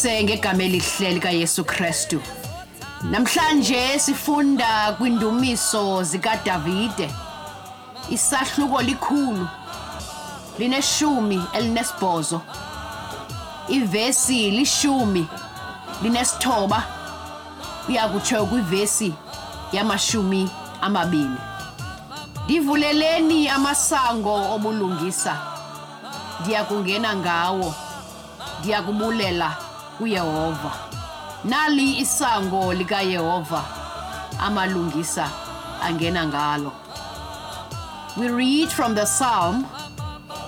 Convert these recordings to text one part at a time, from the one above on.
Ngibonise ngegama elihle lika Yesu Kristu. Namhlanje sifunda kwindumiso zika Davide. Isahluko likhulu. Lineshumi elinesibhozo. Ivesi lishumi linesithoba. Uyakutsho kwivesi yamashumi amabini. Divuleleni amasango obulungisa. Ndiyakungena ngawo. ndiyakubulela kuYehova. Nali isango likaYehova amalungisa angena ngalo. We read from the psalm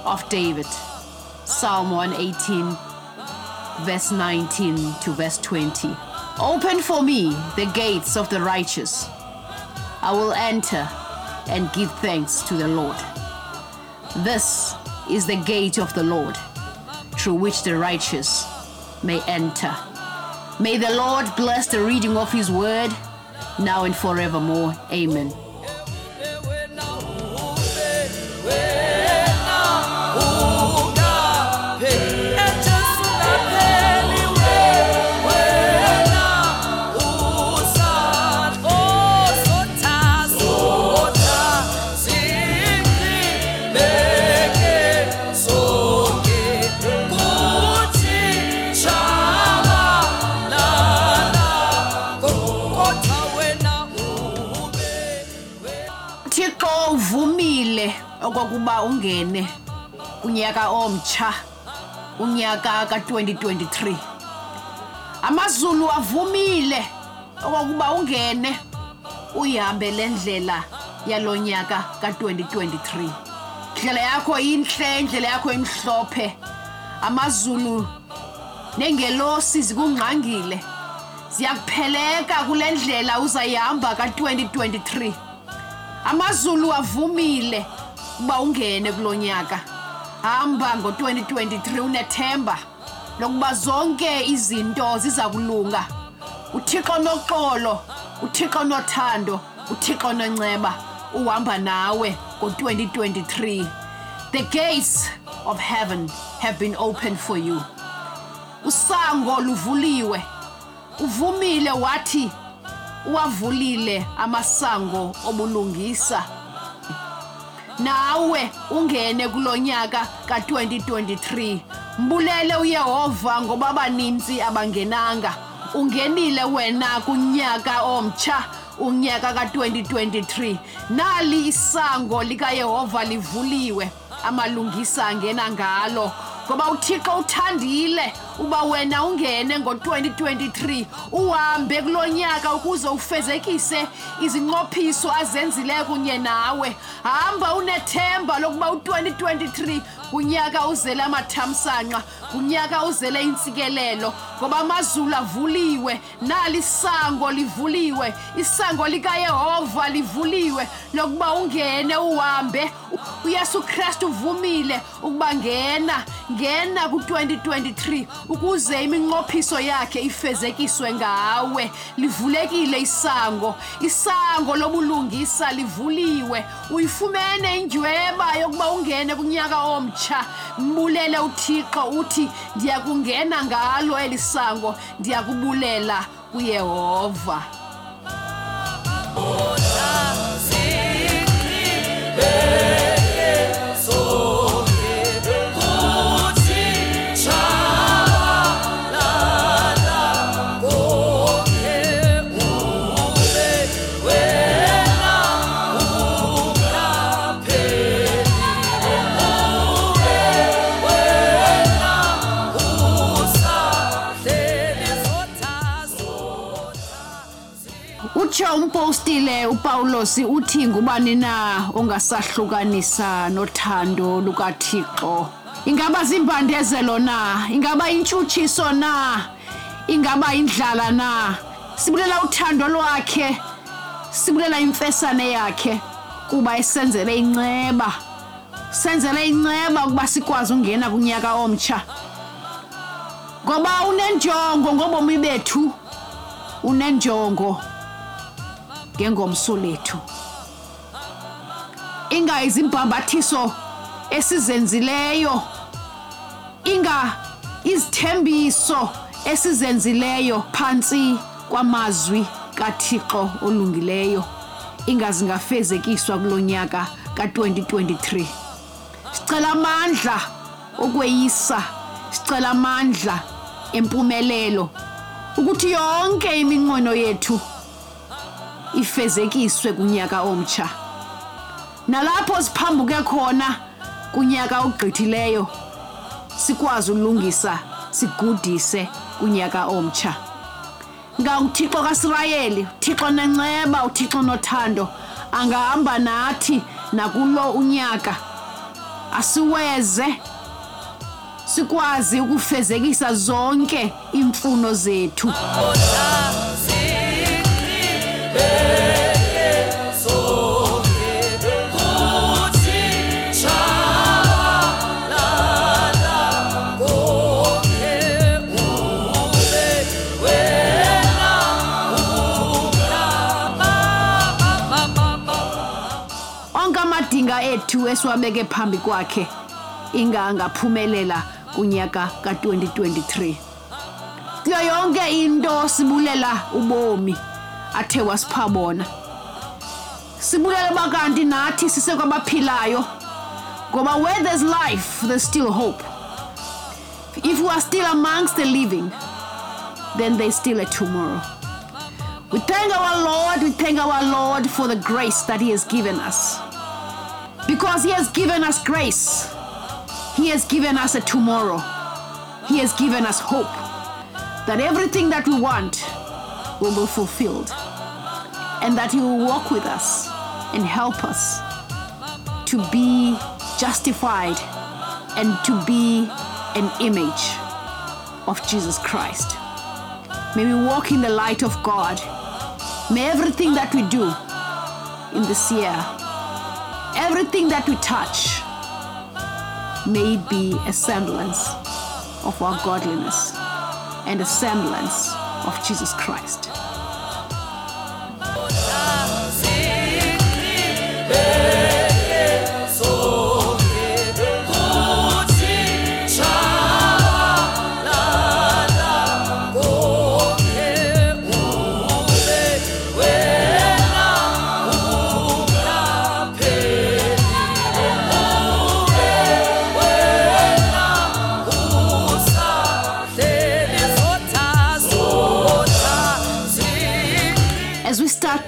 of David psalm 118 verse 19 to verse 20 open for me the gates of the righteous. I will enter and give thanks to the lord. This is the gate of the lord through which the righteous may enter. May the Lord bless the reading of his word now and forevermore. Amen. Okokuba ungene unyaka omtsha unyaka ka2023 amazulu avumile okokuba ungene uyihambe lendlela yalonyaka ka2023 indlela yakho inhle indlela yakho imhlophe. Amazulu nengelosi zikungqangile ziyakupheleka kule ndlela uzayihamba ka2023 amazulu avumile ukuba ungene kulo nyaka. Hamba ngo-2023 unethemba lokuba zonke izinto ziza kulunga uthixo noxolo uthixo nothando uthixo nonceba uhamba nawe ngo-2023 the gates of heaven have been opened for you. Usango luvuliwe. Uvumile wathi uwavulile amasango obulungisa. Nawe ungene kulonyaka ka2023 mbulele uYehova ngoba abaninzi abangenanga. Ungenile wena kunyaka omtsha unyaka ka2023 nali isango likaYehova livuliwe. Amalungisa angena ngalo. Ngoba uthixo uthandile uba wena ungene ngo-2023 uhambe kulo nyaka ukuze ufezekise izincophiso azenzileyo kunye nawe. Hamba unethemba lokuba u-2023 unyaka uzele amathamsanqa unyaka uzele intsikelelo ngoba amazulu avuliwe nali isango livuliwe isango likayehova livuliwe lokuba ungene uhambe uyesu kristu uvumile ukuba ngena ngena ku-2023 ukuze iminqophiso yakhe ifezekiswe ngawe. Livulekile isango isango lobulungisa livuliwe. Uyifumene injweba yokuba ungene kunyaka omtsha. Mbulele uthixo uthi ndiyakungena ngalo eli sango ndiyakubulela kuyehova. Utsho umpostile upawulos uthi ngubani na ongasahlukanisa nothando lukathixo? Ingaba ziimbandezelo na? Ingaba intshutshiso na? Ingaba indlala na? Sibulela uthando lwakhe sibulela imfesane yakhe kuba esenzele inceba senzele inceba ukuba sikwazi ungena kunyaka omtsha. Ngoba unenjongo ngobomi bethu unenjongo. Ngengomso lethu inga izimbhambathiso esizenzileyo. Inga izithembiso esizenzileyo phantsi kwamazwi kaThixo olungileyo. Ingazi ngafezekiswa kulonyaka ka2023 sicela amandla okweyisa sicela amandla empumelelo ukuthi yonke iminqweno yethu ifezekiswe kunyaka omtsha. Nalapho siphambuke khona kunyaka ogqithileyo sikwazi ulungisa sigudise kunyaka omtsha. Ngawuthixo kaSirayeli uthixo nenceba uthixo nothando angahamba nathi nakulo unyaka. Asiweze sikwazi ukufezekisa zonke imfuno zethu. amadinga ethu esiwabeke phambi kwakhe ingangaphumelela kunyaka ka2023 kuyo yonke into sibulela ubomi. Athe wasipha bona. Sibulela bakanti nathi sisekwabaphilayo ngoba where there's life there's still hope. If we are still amongst the living then there's still a tomorrow. We thank our Lord, we thank our Lord for the grace that He has given us. Because He has given us grace, He has given us a tomorrow, He has given us hope. That everything that we want will be fulfilled, and that He will walk with us and help us to be justified and to be an image of Jesus Christ. May we walk in the light of God. May everything that we do in this year, everything that we touch, may it be a semblance of our godliness and a semblance of Jesus Christ.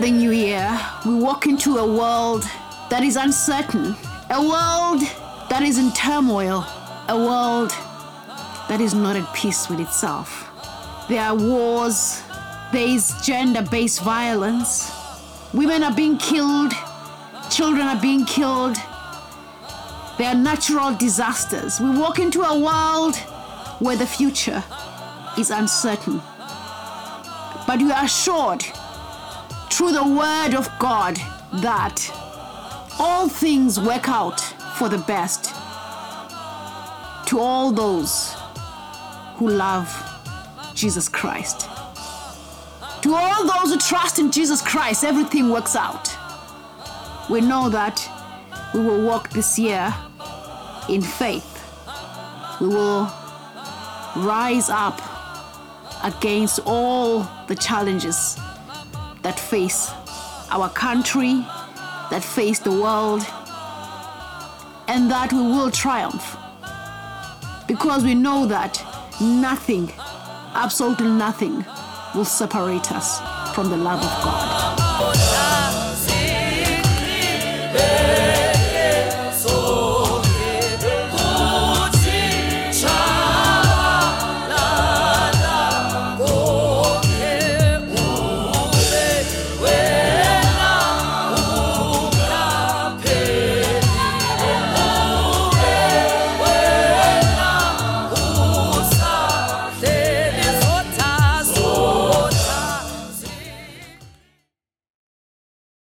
The new year, we walk into a world that is uncertain, a world that is in turmoil, a world that is not at peace with itself. There are wars, there is gender based violence, women are being killed, children are being killed, there are natural disasters. We walk into a world where the future is uncertain. But we are assured through the word of God that all things work out for the best to all those who love Jesus Christ. To all those who trust in Jesus Christ, everything works out. We know that we will walk this year in faith. We will rise up against all the challenges that face our country, that face the world, and that we will triumph. Because we know that nothing, absolutely nothing, will separate us from the love of God.